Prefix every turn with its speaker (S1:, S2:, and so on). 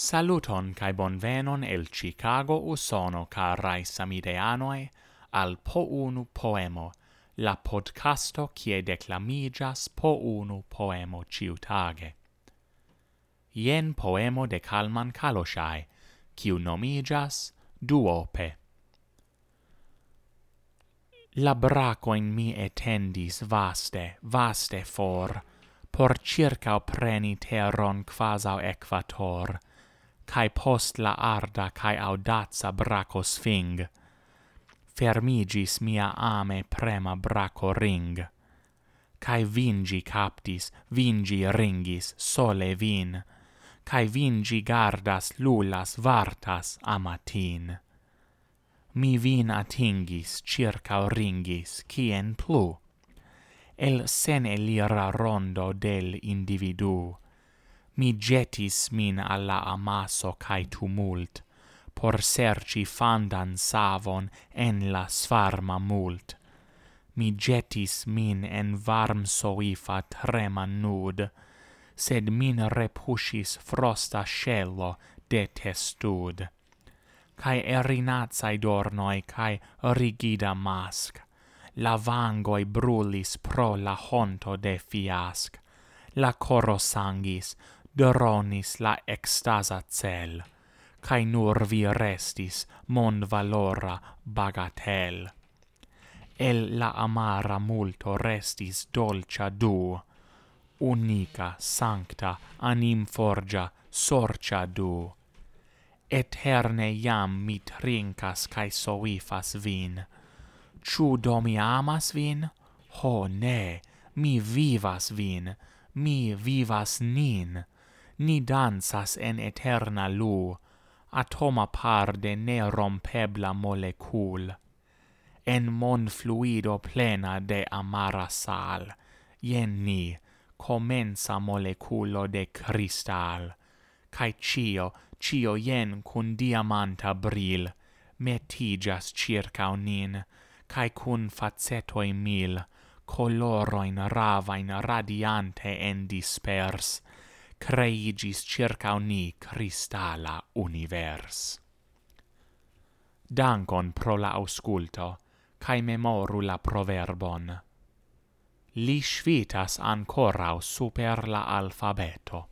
S1: Saluton kai bonvenon el Chicago usono carai samideanoi al po unu poemo, la podcasto kie declamigas po unu poemo ciutage. Ien poemo de Kalman Kaloshai, kiu nomigas Duope. La braco in mi etendis vaste, vaste for, por circa preni teron quasau equator, cae post la arda cae audaza braco sfing. Fermigis mia ame prema braco ring. Cae vingi captis, vingi ringis, sole vin. Cae vingi gardas, lulas, vartas, amatin. Mi vin atingis, circa ringis, cien plu. El sen elira rondo del individu mi jetis min alla amaso cae tumult, por serci fandan savon en la sfarma mult. Mi jetis min en varm soifa trema nud, sed min repusis frosta scello detestud. Cae erinazai dornoi cae rigida mask, la vangoi brulis pro la honto de fiasc, la coro sangis, dronis la extasa cel, cae nur vi restis mon valora bagatel. El la amara multo restis dolcia du, unica, sancta, anim forgia, sorcia du. Eterne iam mi trincas cae soifas vin. Ciu do mi amas vin? Ho, ne, mi vivas vin, mi vivas nin ni dansas en eterna lu, atoma par de ne rompebla molecul, en mon fluido plena de amara sal, jen ni, comensa moleculo de cristal, cae cio, cio jen cun diamanta bril, metigas circa nin, cae cun facetoi mil, coloroin ravain radiante en dispers, creigis circa ni cristala univers. Dankon pro la ausculto, cae memoru la proverbon. Li svitas ancorau super la alfabeto.